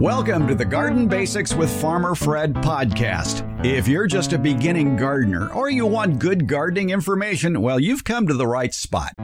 Welcome to the Garden Basics with Farmer Fred podcast. If you're just a beginning gardener or you want good gardening information, well, you've come to the right spot.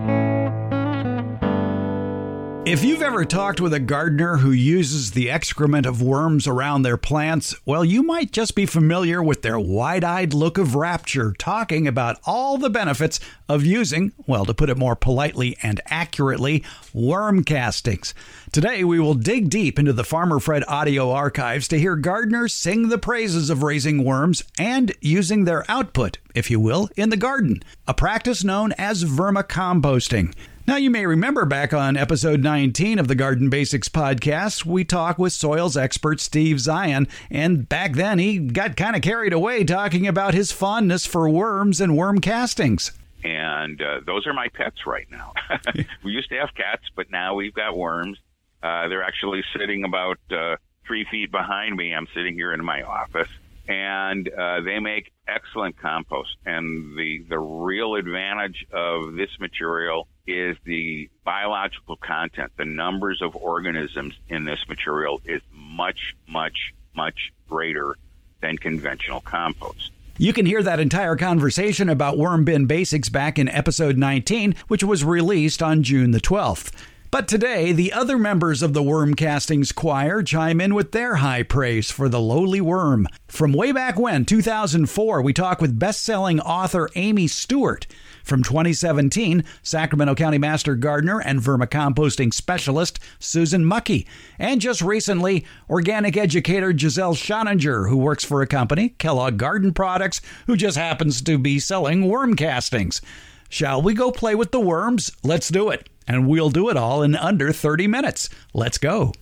If you've ever talked with a gardener who uses the excrement of worms around their plants, well, you might just be familiar with their wide eyed look of rapture talking about all the benefits of using, well, to put it more politely and accurately, worm castings. Today, we will dig deep into the Farmer Fred audio archives to hear gardeners sing the praises of raising worms and using their output, if you will, in the garden, a practice known as vermicomposting. Now, you may remember back on episode 19 of the Garden Basics podcast, we talked with soils expert Steve Zien, and back then he got kind of carried away talking about his fondness for worms and worm castings. And uh, those are my pets right now. we used to have cats, but now we've got worms. Uh, they're actually sitting about uh, three feet behind me. I'm sitting here in my office and uh, they make excellent compost. And the the real advantage of this material is the biological content. The numbers of organisms in this material is much, much, much greater than conventional compost. You can hear that entire conversation about worm bin basics back in episode 19, which was released on June the 12th. But today, the other members of the Worm Castings choir chime in with their high praise for the lowly worm. From way back when, 2004, we talk with best-selling author Amy Stewart. From 2017, Sacramento County Master Gardener and vermicomposting specialist Susan Muckey. And just recently, organic educator Giselle Schoninger, who works for a company, Kellogg Garden Products, who just happens to be selling worm castings. Shall we go play with the worms? Let's do it and we'll do it all in under 30 minutes. Let's go.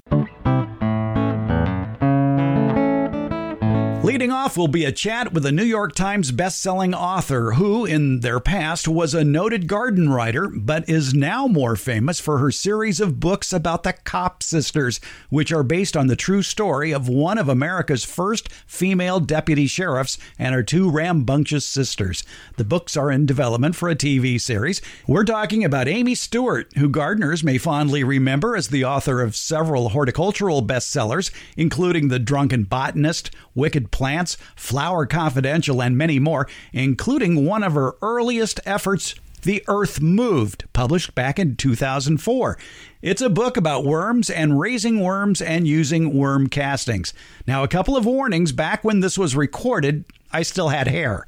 Leading off will be a chat with a New York Times best-selling author who, in their past, was a noted garden writer, but is now more famous for her series of books about the Kopp sisters, which are based on the true story of one of America's first female deputy sheriffs and her two rambunctious sisters. The books are in development for a TV series. We're talking about Amy Stewart, who gardeners may fondly remember as the author of several horticultural bestsellers, including The Drunken Botanist, Wicked Plants, Flower Confidential, and many more, including one of her earliest efforts, The Earth Moved, published back in 2004. It's a book about worms and raising worms and using worm castings. Now, a couple of warnings back when this was recorded, I still had hair.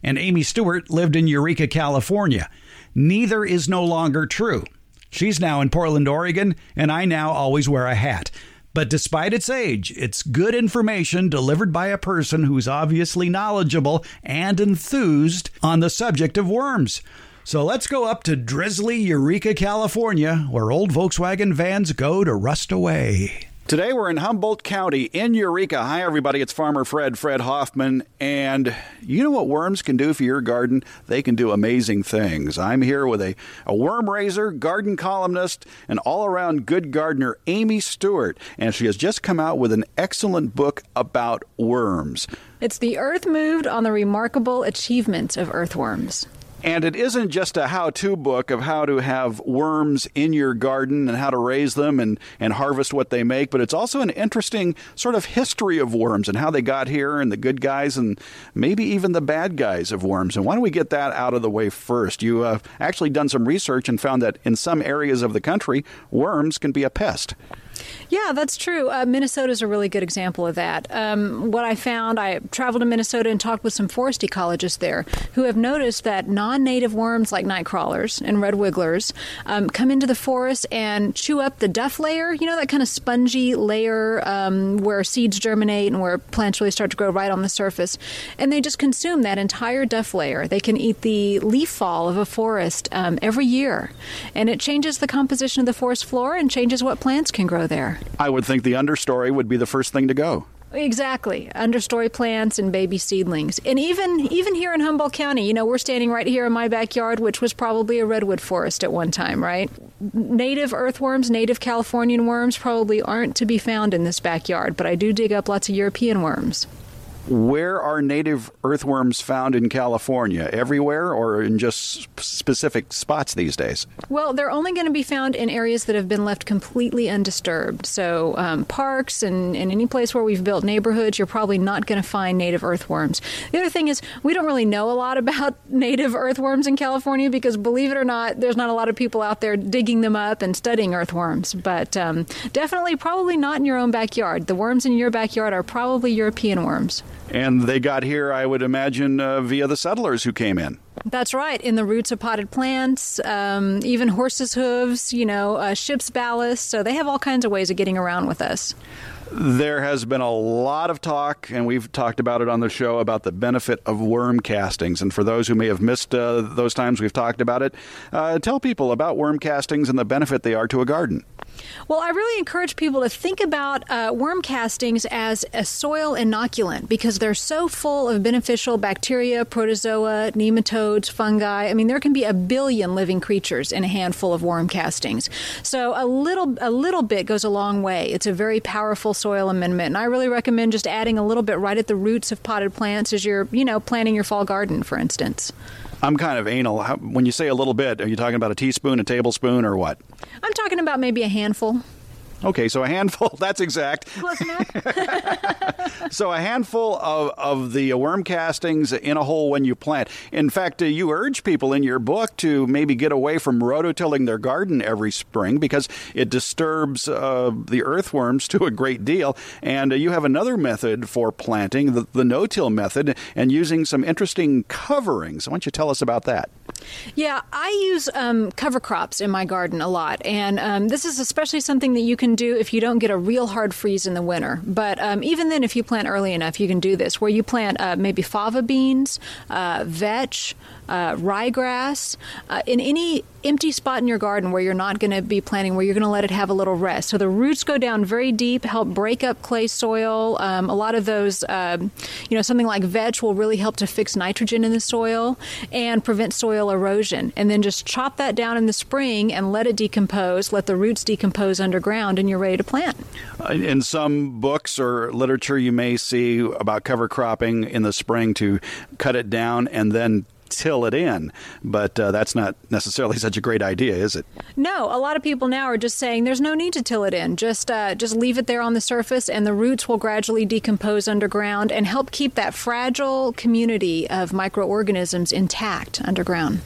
And Amy Stewart lived in Eureka, California. Neither is no longer true. She's now in Portland, Oregon, and I now always wear a hat. But despite its age, it's good information delivered by a person who's obviously knowledgeable and enthused on the subject of worms. So let's go up to drizzly Eureka, California, where old Volkswagen vans go to rust away. Today we're in Humboldt County in Eureka. Hi, everybody. It's Farmer Fred, Fred Hoffman. And you know what worms can do for your garden? They can do amazing things. I'm here with a, a worm raiser, garden columnist, and all around good gardener, Amy Stewart. And she has just come out with an excellent book about worms. It's The Earth Moved on the Remarkable Achievements of Earthworms. And it isn't just a how to book of how to have worms in your garden and how to raise them and, and harvest what they make, but it's also an interesting sort of history of worms and how they got here and the good guys and maybe even the bad guys of worms. And why don't we get that out of the way first? You have uh, actually done some research and found that in some areas of the country, worms can be a pest. Yeah, that's true. Uh, Minnesota is a really good example of that. Um, what I found, I traveled to Minnesota and talked with some forest ecologists there who have noticed that non native worms like night crawlers and red wigglers um, come into the forest and chew up the duff layer, you know, that kind of spongy layer um, where seeds germinate and where plants really start to grow right on the surface. And they just consume that entire duff layer. They can eat the leaf fall of a forest um, every year. And it changes the composition of the forest floor and changes what plants can grow there. I would think the understory would be the first thing to go. Exactly, understory plants and baby seedlings, and even even here in Humboldt County, you know, we're standing right here in my backyard, which was probably a redwood forest at one time, right? Native earthworms, native Californian worms, probably aren't to be found in this backyard, but I do dig up lots of European worms. Where are native earthworms found in California? Everywhere or in just specific spots these days? Well, they're only going to be found in areas that have been left completely undisturbed. So, um, parks and, and any place where we've built neighborhoods, you're probably not going to find native earthworms. The other thing is, we don't really know a lot about native earthworms in California because, believe it or not, there's not a lot of people out there digging them up and studying earthworms. But um, definitely, probably not in your own backyard. The worms in your backyard are probably European worms. And they got here, I would imagine, uh, via the settlers who came in. That's right. In the roots of potted plants, um, even horses' hooves, you know, uh, ship's ballast. So they have all kinds of ways of getting around with us. There has been a lot of talk, and we've talked about it on the show, about the benefit of worm castings. And for those who may have missed uh, those times we've talked about it, uh, tell people about worm castings and the benefit they are to a garden. Well, I really encourage people to think about uh, worm castings as a soil inoculant because they're so full of beneficial bacteria, protozoa, nematodes, fungi. I mean, there can be a billion living creatures in a handful of worm castings. So a little a little bit goes a long way. It's a very powerful soil amendment, and I really recommend just adding a little bit right at the roots of potted plants as you're, you know, planting your fall garden, for instance. I'm kind of anal. How, when you say a little bit, are you talking about a teaspoon, a tablespoon, or what? I'm talking about maybe a handful. Okay, so a handful, that's exact. Close enough. so a handful of, of the worm castings in a hole when you plant. In fact, uh, you urge people in your book to maybe get away from rototilling their garden every spring because it disturbs uh, the earthworms to a great deal. And uh, you have another method for planting, the, the no-till method, and using some interesting coverings. Why don't you tell us about that? Yeah, I use um, cover crops in my garden a lot, and um, this is especially something that you can do if you don't get a real hard freeze in the winter. But um, even then, if you plant early enough, you can do this, where you plant uh, maybe fava beans, uh, vetch, uh, ryegrass, uh, in any empty spot in your garden where you're not going to be planting, where you're going to let it have a little rest. So the roots go down very deep, help break up clay soil. Um, a lot of those, um, you know, something like vetch will really help to fix nitrogen in the soil and prevent soil erosion. And then just chop that down in the spring and let it decompose, let the roots decompose underground, and you're ready to plant. Uh, in some books or literature, you may see about cover cropping in the spring to cut it down and then till it in. But uh, that's not necessarily such a great idea, is it? No, a lot of people now are just saying there's no need to till it in. Just uh, just leave it there on the surface, and the roots will gradually decompose underground and help keep that fragile community of microorganisms intact underground.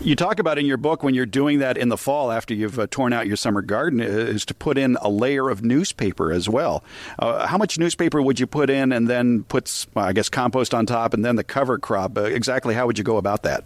You talk about in your book when you're doing that in the fall after you've uh, torn out your summer garden is to put in a layer of newspaper as well. Uh, how much newspaper would you put in and then put, I guess, compost on top and then the cover crop? Uh, exactly how would you go about that?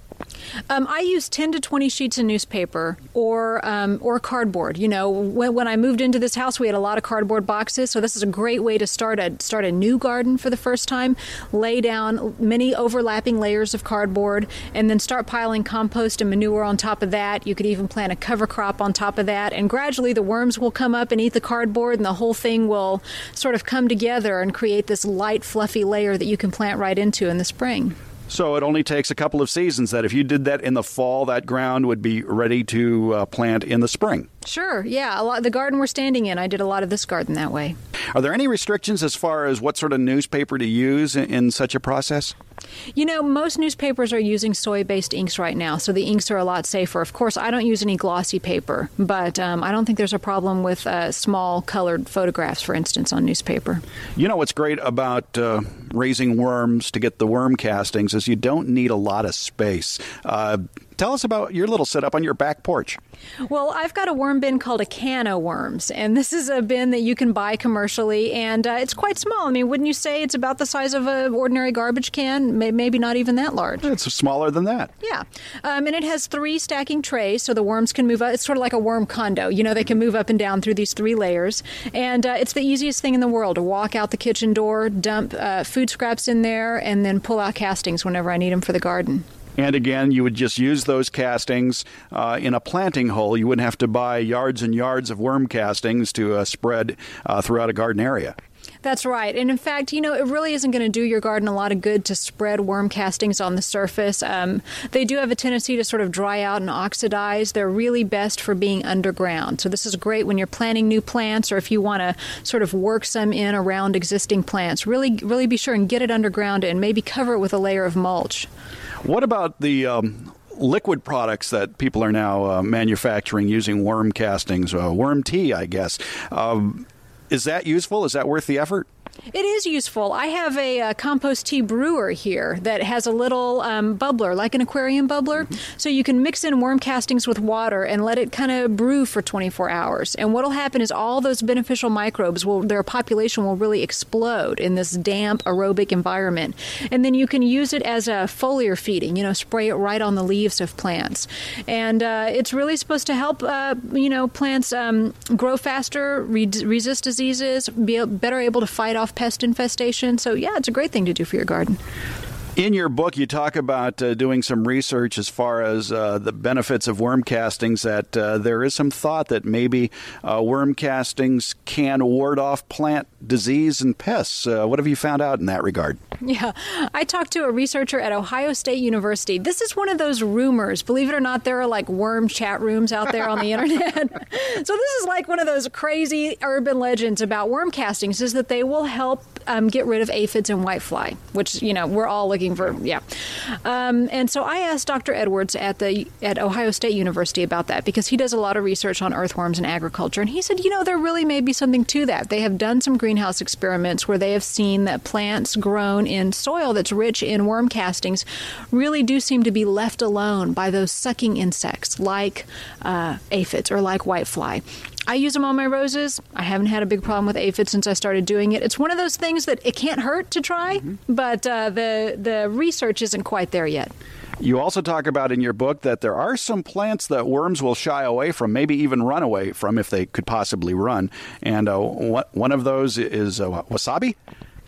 Um, I use 10 to 20 sheets of newspaper or um, or cardboard. You know, when, when I moved into this house, we had a lot of cardboard boxes, so this is a great way to start a start a new garden for the first time. Lay down many overlapping layers of cardboard, and then start piling compost and manure on top of that. You could even plant a cover crop on top of that, and gradually the worms will come up and eat the cardboard, and the whole thing will sort of come together and create this light, fluffy layer that you can plant right into in the spring. So it only takes a couple of seasons that if you did that in the fall, that ground would be ready to uh, plant in the spring. Sure, yeah. A lot the garden we're standing in, I did a lot of this garden that way. Are there any restrictions as far as what sort of newspaper to use in, in such a process? You know, most newspapers are using soy-based inks right now, so the inks are a lot safer. Of course, I don't use any glossy paper, but um, I don't think there's a problem with uh, small colored photographs, for instance, on newspaper. You know what's great about uh, raising worms to get the worm castings is you don't need a lot of space. Uh, Tell us about your little setup on your back porch. Well, I've got a worm bin called a can of worms, and this is a bin that you can buy commercially, and uh, it's quite small. I mean, wouldn't you say it's about the size of an ordinary garbage can? Maybe not even that large. It's smaller than that. Yeah, um, and it has three stacking trays, so the worms can move up. It's sort of like a worm condo. You know, they can move up and down through these three layers, and uh, it's the easiest thing in the world to walk out the kitchen door, dump uh, food scraps in there, and then pull out castings whenever I need them for the garden. And again, you would just use those castings uh, in a planting hole. You wouldn't have to buy yards and yards of worm castings to uh, spread uh, throughout a garden area. That's right. And in fact, you know, it really isn't going to do your garden a lot of good to spread worm castings on the surface. Um, they do have a tendency to sort of dry out and oxidize. They're really best for being underground. So this is great when you're planting new plants or if you want to sort of work some in around existing plants. Really, really be sure and get it underground and maybe cover it with a layer of mulch. What about the um, liquid products that people are now uh, manufacturing using worm castings, uh, worm tea, I guess. Um, is that useful? Is that worth the effort? It is useful. I have a, a, compost tea brewer here that has a little um, bubbler, like an aquarium bubbler. Mm-hmm. So you can mix in worm castings with water and let it kind of brew for 24 hours. And what'll happen is all those beneficial microbes will their population will really explode in this damp aerobic environment. And then you can use it as a foliar feeding. You know, spray it right on the leaves of plants, and uh, it's really supposed to help uh, you know plants um, grow faster, re- resist diseases, be better able to fight off pest infestation. So, yeah, it's a great thing to do for your garden. In your book, you talk about uh, doing some research as far as uh, the benefits of worm castings. That uh, there is some thought that maybe uh, worm castings can ward off plant disease and pests. Uh, what have you found out in that regard? Yeah, I talked to a researcher at Ohio State University. This is one of those rumors. Believe it or not, there are like worm chat rooms out there on the internet. so this is like one of those crazy urban legends about worm castings. Is that they will help um, get rid of aphids and whitefly, which you know we're all looking for. Yeah, um, and so I asked Dr. Edwards at the at Ohio State University about that because he does a lot of research on earthworms and agriculture, and he said, you know, there really may be something to that. They have done some greenhouse experiments where they have seen that plants grown in soil that's rich in worm castings really do seem to be left alone by those sucking insects like uh, aphids or like whitefly. I use them on my roses. I haven't had a big problem with aphids since I started doing it. It's one of those things that it can't hurt to try, mm-hmm. but uh, the the research isn't quite there yet. You also talk about in your book that there are some plants that worms will shy away from, maybe even run away from if they could possibly run. And uh, one of those is uh, wasabi.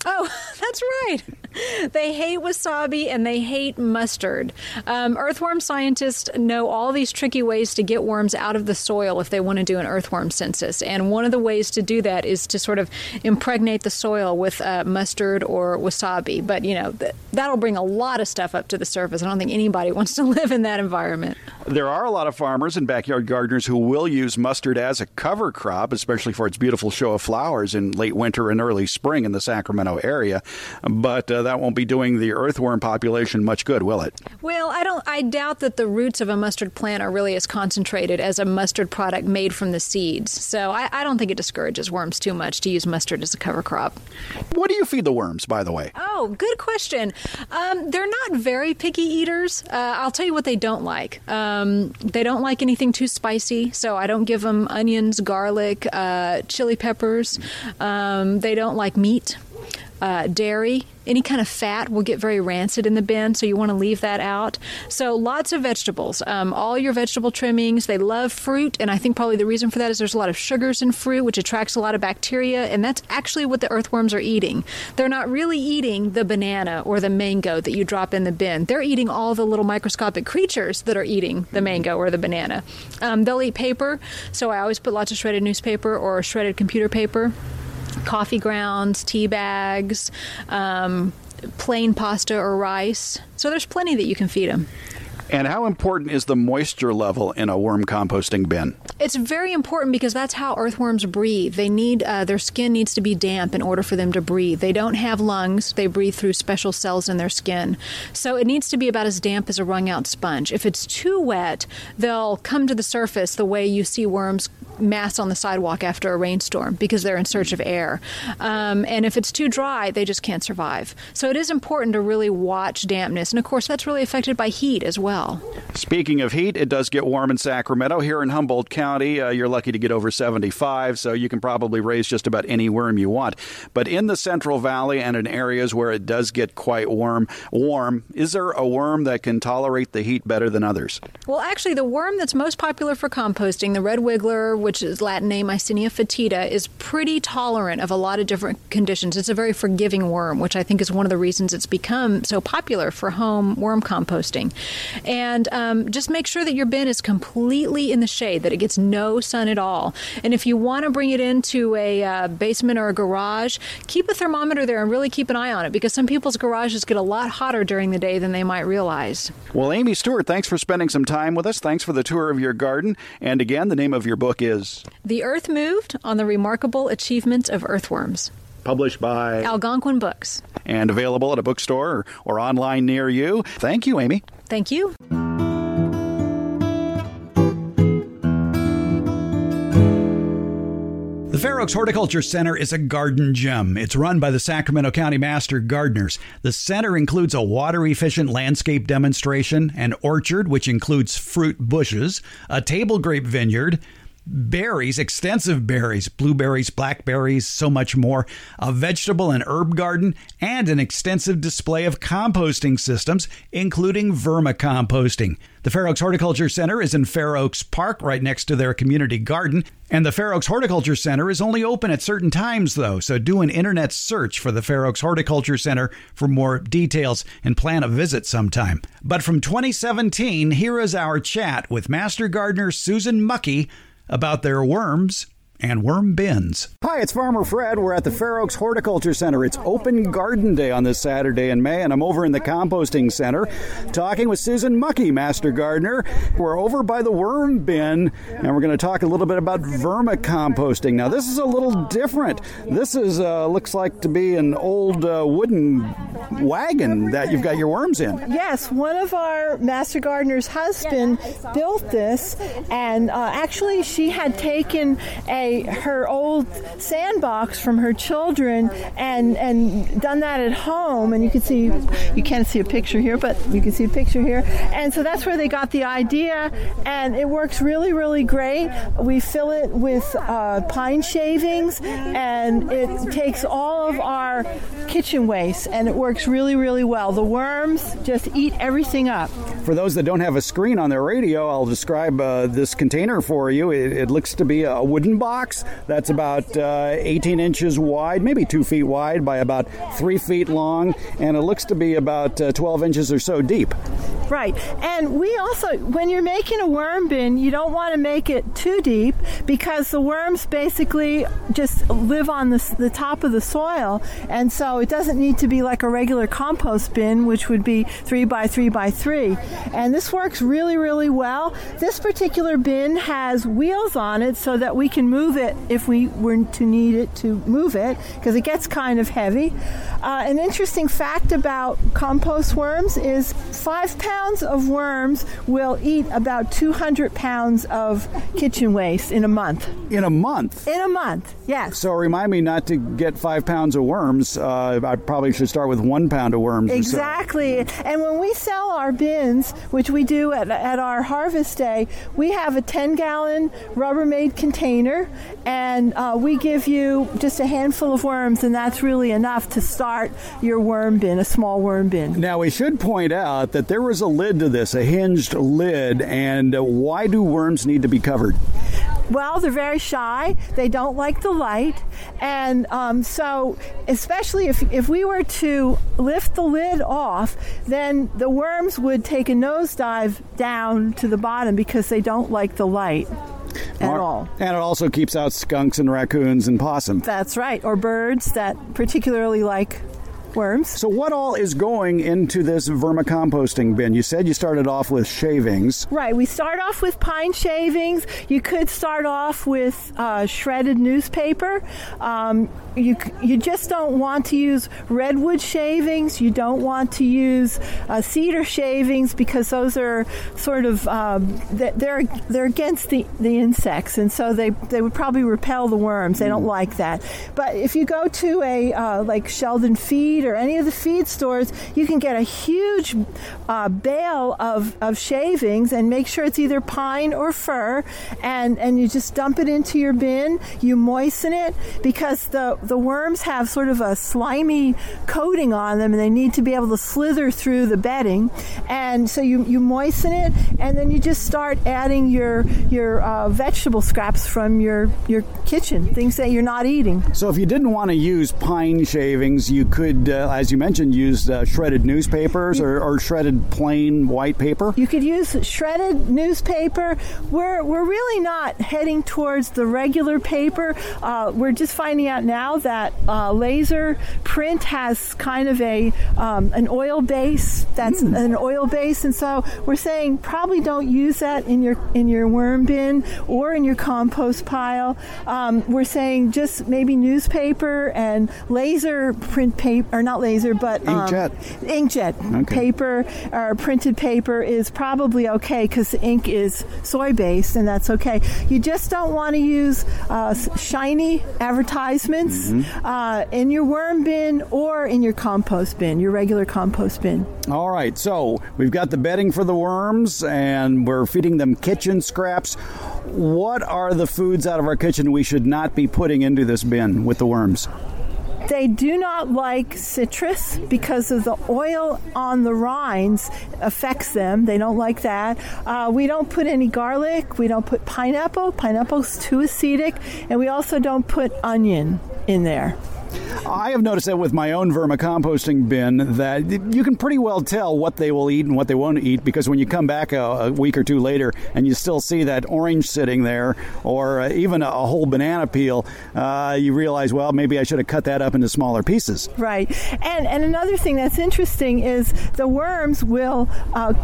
Oh, that's right. They hate wasabi and they hate mustard. Um, earthworm scientists know all these tricky ways to get worms out of the soil if they want to do an earthworm census. And one of the ways to do that is to sort of impregnate the soil with uh, mustard or wasabi. But, you know, th- that'll bring a lot of stuff up to the surface. I don't think anybody wants to live in that environment. There are a lot of farmers and backyard gardeners who will use mustard as a cover crop, especially for its beautiful show of flowers in late winter and early spring in the Sacramento area. But uh, that won't be doing the earthworm population much good, will it? Well, I don't. I doubt that the roots of a mustard plant are really as concentrated as a mustard product made from the seeds. So I, I don't think it discourages worms too much to use mustard as a cover crop. What do you feed the worms, by the way? Oh, good question. Um, they're not very picky eaters. Uh, I'll tell you what they don't like. Um, they don't like anything too spicy, so I don't give them onions, garlic, uh, chili peppers. Um, they don't like meat uh, dairy, any kind of fat will get very rancid in the bin, so you want to leave that out. So lots of vegetables, um, all your vegetable trimmings. They love fruit, and I think probably the reason for that is there's a lot of sugars in fruit, which attracts a lot of bacteria, and that's actually what the earthworms are eating. They're not really eating the banana or the mango that you drop in the bin. They're eating all the little microscopic creatures that are eating the mango or the banana. Um, they'll eat paper, so I always put lots of shredded newspaper or shredded computer paper coffee grounds, tea bags, um, plain pasta or rice. So there's plenty that you can feed them. And how important is the moisture level in a worm composting bin? It's very important because that's how earthworms breathe. They need uh, their skin needs to be damp in order for them to breathe. They don't have lungs; they breathe through special cells in their skin. So it needs to be about as damp as a wrung out sponge. If it's too wet, they'll come to the surface the way you see worms mass on the sidewalk after a rainstorm because they're in search of air. Um, and if it's too dry, they just can't survive. So it is important to really watch dampness. And of course, that's really affected by heat as well. Speaking of heat, it does get warm in Sacramento. Here in Humboldt County, uh, you're lucky to get over 75, so you can probably raise just about any worm you want. But in the Central Valley and in areas where it does get quite warm, warm, is there a worm that can tolerate the heat better than others? Well, actually, the worm that's most popular for composting, the red wiggler, which is Latin name Eisenia foetida, is pretty tolerant of a lot of different conditions. It's a very forgiving worm, which I think is one of the reasons it's become so popular for home worm composting. And um, just make sure that your bin is completely in the shade, that it gets no sun at all. And if you want to bring it into a uh, basement or a garage, keep a thermometer there and really keep an eye on it because some people's garages get a lot hotter during the day than they might realize. Well, Amy Stewart, thanks for spending some time with us. Thanks for the tour of your garden. And again, the name of your book is The Earth Moved on the Remarkable Achievements of Earthworms. Published by Algonquin Books. And available at a bookstore or, or online near you. Thank you, Amy. Thank you. The Fair Oaks Horticulture Center is a garden gem. It's run by the Sacramento County Master Gardeners. The center includes a water efficient landscape demonstration, an orchard, which includes fruit bushes, a table grape vineyard, berries, extensive berries, blueberries, blackberries, so much more, a vegetable and herb garden, and an extensive display of composting systems, including vermicomposting. The Fair Oaks Horticulture Center is in Fair Oaks Park, right next to their community garden. And the Fair Oaks Horticulture Center is only open at certain times, though, so do an internet search for the Fair Oaks Horticulture Center for more details and plan a visit sometime. But from 2017, here is our chat with Master Gardener Susan Mucky about their worms and worm bins. Hi, it's Farmer Fred. We're at the Fair Oaks Horticulture Center. It's open garden day on this Saturday in May, and I'm over in the composting center talking with Susan Mucky, Master Gardener. We're over by the worm bin, and we're going to talk a little bit about vermicomposting. Now, this is a little different. This is uh, looks like to be an old uh, wooden wagon that you've got your worms in. Yes, one of our Master Gardener's husband built this, and uh, actually, she had taken a her old sandbox from her children and and done that at home. And you can see you can't see a picture here, but you can see a picture here. And so that's where they got the idea, and it works really really great. We fill it with uh, pine shavings, and it takes all of our kitchen waste, and it works really really well. The worms just eat everything up. For those that don't have a screen on their radio, I'll describe uh, this container for you. It, it, looks to be a wooden box that's about uh, 18 inches wide, maybe two feet wide by about three feet long, and it looks to be about uh, 12 inches or so deep. Right. And we also, when you're making a worm bin, you don't want to make it too deep because the worms basically just live on the, the top of the soil. And so it doesn't need to be like a regular compost bin, which would be three by three by three. And this works really, really well. This particular bin has wheels on it so that we can move it if we were to need it to move it because it gets kind of heavy. Uh, an interesting fact about compost worms is five pounds of worms will eat about 200 pounds of kitchen waste in a month. In a month? In a month, yes. So remind me not to get five pounds of worms. Uh, I probably should start with one pound of worms. Exactly. So. And when we sell our bins, which we do at, at our harvest day, we have a 10 gallon Rubbermaid container and uh, we give you just a handful of worms, and that's really enough to start your worm bin, a small worm bin. Now, we should point out that there was a lid to this, a hinged lid, and uh, why do worms need to be covered? Well, they're very shy. They don't like the light. And um, so, especially if, if we were to lift the lid off, then the worms would take a nosedive down to the bottom because they don't like the light at all. And it also keeps out skunks and raccoons and possums. That's right, or birds that particularly like So, what all is going into this vermicomposting bin? You said you started off with shavings. Right. We start off with pine shavings. You could start off with uh, shredded newspaper. Um, you you just don't want to use redwood shavings. You don't want to use uh, cedar shavings because those are sort of um, they're they're against the, the insects, and so they they would probably repel the worms. They don't mm. like that. But if you go to a uh, like Sheldon Feed or any of the feed stores, you can get a huge uh, bale of, of shavings and make sure it's either pine or fir, and and you just dump it into your bin. You moisten it because the the worms have sort of a slimy coating on them and they need to be able to slither through the bedding. And so you, you moisten it and then you just start adding your, your uh, vegetable scraps from your, your kitchen, things that you're not eating. So, if you didn't want to use pine shavings, you could, uh, as you mentioned, use uh, shredded newspapers or, or, shredded plain white paper. You could use shredded newspaper. We're we're really not heading towards the regular paper. Uh, we're just finding out now that uh, laser print has kind of a um, an oil base. That's mm. an oil base, and so we're saying probably don't use that in your in your worm bin or in your compost pile. Um, we're saying just maybe newspaper and laser print paper, or not laser, but um, inkjet. Inkjet okay. paper or printed paper is probably okay because the ink is soy based, and that's okay. You just don't want to use uh, shiny advertisements mm-hmm. uh, in your worm bin or in your compost bin, your regular compost bin. All right, so we've got the bedding for the worms, and we're feeding them kitchen scraps. What are the foods out of our kitchen we should not be putting into this bin with the worms? They do not like citrus because of the oil on the rinds affects them. They don't like that. Uh, we don't put any garlic. We don't put pineapple. Pineapple's too acidic. And we also don't put onion in there. I have noticed that with my own vermicomposting bin that you can pretty well tell what they will eat and what they won't eat because when you come back a, a week or two later and you still see that orange sitting there or uh, even a, a, whole banana peel, uh, you realize, well, maybe I should have cut that up into smaller pieces. Right. And, and another thing that's interesting is the worms will uh,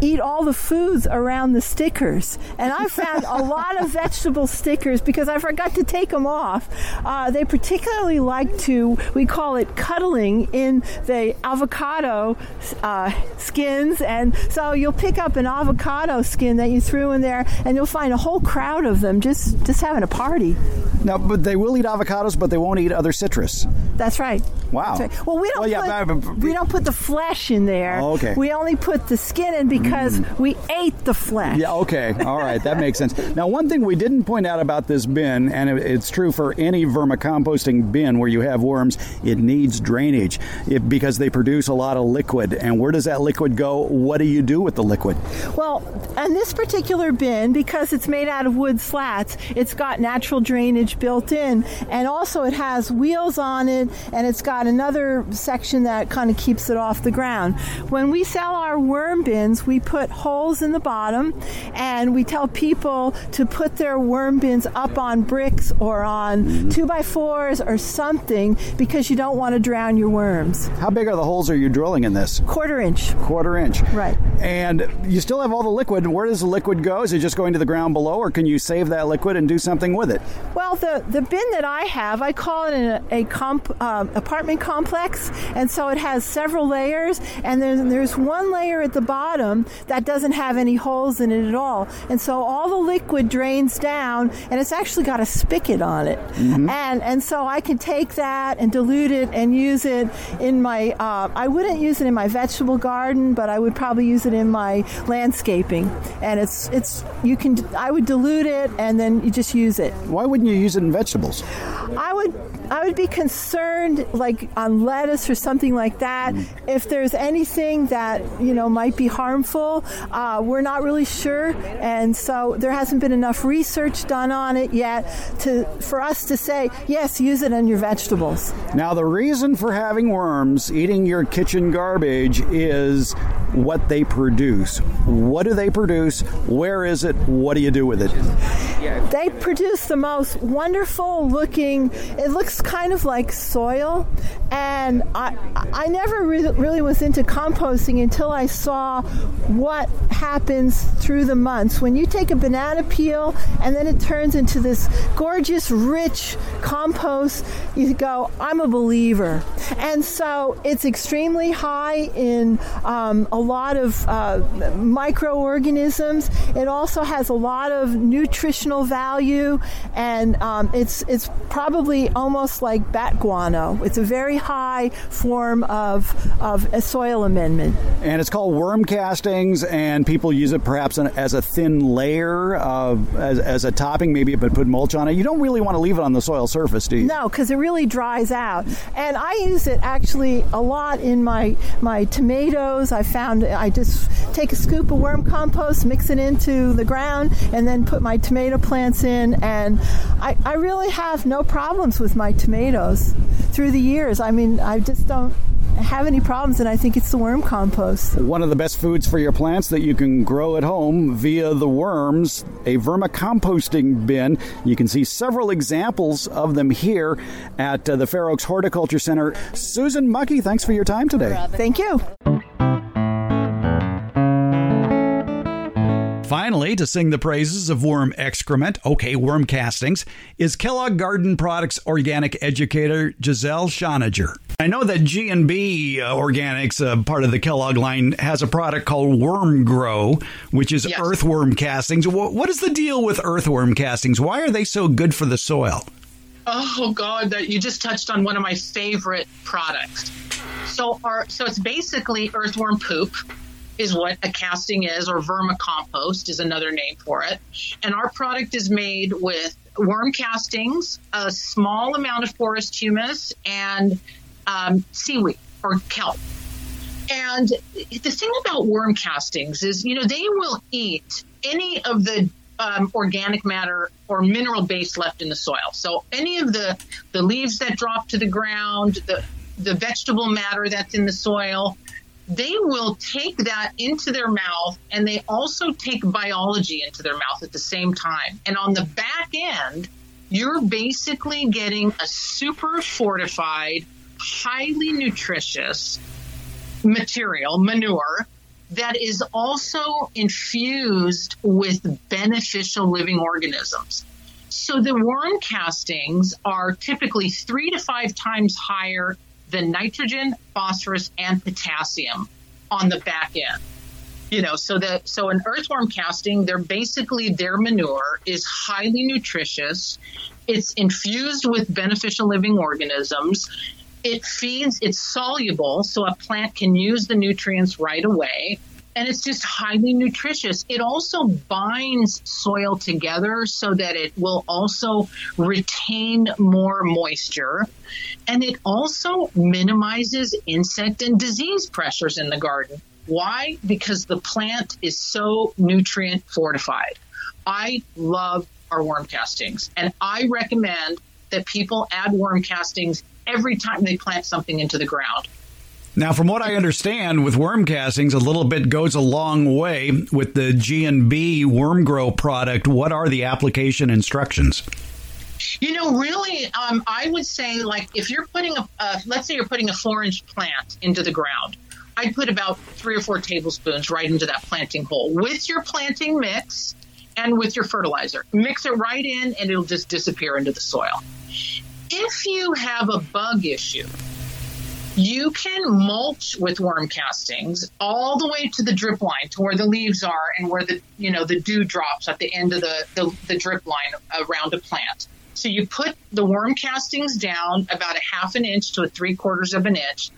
eat all the foods around the stickers. And I found a lot of vegetable stickers because I forgot to take them off. Uh, they particularly like to, we call it cuddling in the avocado uh, skins. And so you'll pick up an avocado skin that you threw in there, and you'll find a whole crowd of them just, just having a party. Now, but they will eat avocados, but they won't eat other citrus. That's right. Wow. That's right. Well, we don't. Well, yeah, put, but, we don't put the flesh in there. Oh, okay. We only put the skin in because mm. we ate the flesh. Yeah. Okay. All right. That makes sense. Now, one thing we didn't point out about this bin, and it's true for any vermicomposting bin where you have worms, it needs drainage it, because they produce a lot of liquid. And where does that liquid go? What do you do with the liquid? Well, in this particular bin, because it's made out of wood slats, it's got natural drainage built in, and also it has wheels on it, and it's got another section that kind of keeps it off the ground. When we sell our worm bins, we put holes in the bottom, and we tell people to put their worm bins up on bricks or on mm-hmm. two by fours or something because you don't want to drown your worms. How big are the holes are you drilling in this? Quarter inch. Quarter inch. Right. And you still have all the liquid. Where does the liquid go? Is it just going to the ground below, or can you save that liquid and do something with it? Well, the, the bin that I have, I call it an a comp, um, apartment complex, and so it has several layers, and there's, there's one layer at the bottom that doesn't have any holes in it at all. And so all the liquid drains down, and it's actually got a spigot on it. Mm-hmm. And, and so I can take that and dilute it and use it in my, uh, I wouldn't use it in my vegetable garden, but I would probably use it in my landscaping. And it's, it's, you can, I would dilute it and then you just use it. Why wouldn't you use it in vegetables? I would I would be concerned, like on lettuce or something like that, mm. if there's anything that you know might be harmful. Uh, we're not really sure, and so there hasn't been enough research done on it yet to for us to say yes, use it on your vegetables. Now, the reason for having worms eating your kitchen garbage is what they produce. What do they produce? Where is it? What do you do with it? They produce the most wonderful looking. It looks kind of like soil. And I, I never re- really was into composting until I saw what happens through the months. When you take a banana peel and then it turns into this gorgeous, rich compost, you go, I'm a believer. And so it's extremely high in um, a lot of uh, microorganisms. It also has a lot of nutritional value, and um, it's, it's probably almost like bat guano. It's a very high form of, of a soil amendment. And it's called worm castings, and people use it perhaps as a thin layer of, as, as a topping, maybe but put mulch on it. You don't really want to leave it on the soil surface, do you? No, because it really dries out. And I use it actually a lot in my, my tomatoes. I found I just take a scoop of worm compost, mix it into the ground, and then put my tomato plants in, and I, I really have no problems with my tomatoes through the years. I mean, I just don't have any problems, and I think it's the worm compost. One of the best foods for your plants that you can grow at home via the worms, a vermicomposting bin. You can see several examples of them here at uh, the Fair Oaks Horticulture Center. Susan Mucky, thanks for your time today. Thank you. Finally, to sing the praises of worm excrement, okay, worm castings, is Kellogg Garden Products organic educator Giselle Schoninger. I know that G&B uh, Organics, uh, part of the Kellogg line, has a product called Worm Grow, which is yes. earthworm castings. what is the deal with earthworm castings? Why are they so good for the soil? Oh God, that you just touched on one of my favorite products. So, our, so it's basically earthworm poop is what a casting is, or vermicompost is another name for it. And our product is made with worm castings, a small amount of forest humus, and um, seaweed or kelp. And the thing about worm castings is, you know, they will eat any of the um, organic matter or mineral base left in the soil. So any of the the leaves that drop to the ground, the the vegetable matter that's in the soil, they will take that into their mouth and they also take biology into their mouth at the same time. And on the back end, you're basically getting a super fortified, highly nutritious material, manure, that is also infused with beneficial living organisms. So the worm castings are typically three to five times higher than nitrogen, phosphorus, and potassium on the back end. You know, so that so an earthworm casting, they're basically their manure is highly nutritious. It's infused with beneficial living organisms. It feeds, it's soluble, so a plant can use the nutrients right away and it's just highly nutritious. It also binds soil together so that it will also retain more moisture. And it also minimizes insect and disease pressures in the garden. Why? Because the plant is so nutrient fortified. I love our worm castings, and I recommend that people add worm castings every time they plant something into the ground. Now, from what I understand, with worm castings, a little bit goes a long way. With the G and B worm grow product, what are the application instructions? You know, really, um, I would say like if you're putting a, uh, let's say you're putting a four inch plant into the ground, I'd put about three or four tablespoons right into that planting hole with your planting mix and with your fertilizer. Mix it right in, and it'll just disappear into the soil. If you have a bug issue, you can mulch with worm castings all the way to the drip line to where the leaves are and where the you know the dew drops at the end of the, the, the drip line around a plant. So you put the worm castings down about a half an inch to a three quarters of an inch,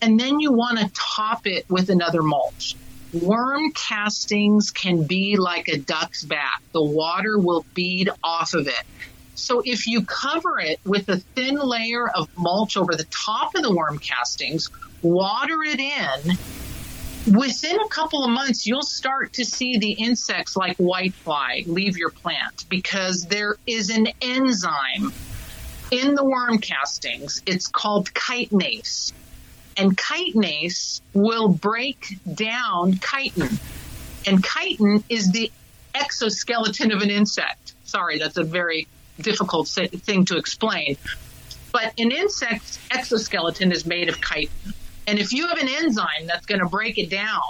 and then you want to top it with another mulch. Worm castings can be like a duck's back. The water will bead off of it. So if you cover it with a thin layer of mulch over the top of the worm castings, water it in, within a couple of months, you'll start to see the insects like whitefly leave your plant because there is an enzyme in the worm castings. It's called chitinase. And chitinase will break down chitin. And chitin is the exoskeleton of an insect. Sorry, that's a very difficult thing to explain. But an insect's exoskeleton is made of chitin. And if you have an enzyme that's going to break it down,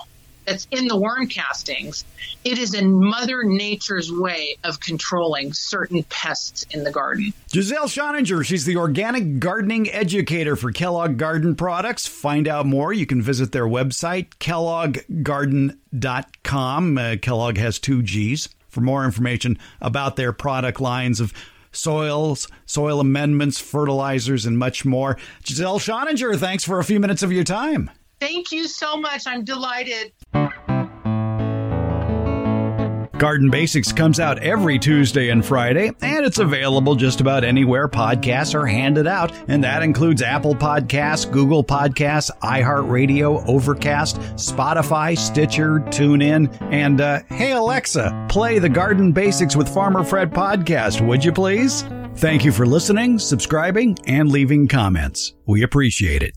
that's in the worm castings, it is in Mother Nature's way of controlling certain pests in the garden. Giselle Schoninger, she's the organic gardening educator for Kellogg Garden Products. Find out more. You can visit their website, kellogggarden.com. Uh, Kellogg has two G's. For more information about their product lines of soils, soil amendments, fertilizers, and much more. Giselle Schoninger, thanks for a few minutes of your time. Thank you so much. I'm delighted. Garden Basics comes out every Tuesday and Friday, and it's available just about anywhere podcasts are handed out, and that includes Apple Podcasts, Google Podcasts, iHeartRadio, Overcast, Spotify, Stitcher, TuneIn, and uh, hey Alexa, play the Garden Basics with Farmer Fred podcast, would you please? Thank you for listening, subscribing, and leaving comments. We appreciate it.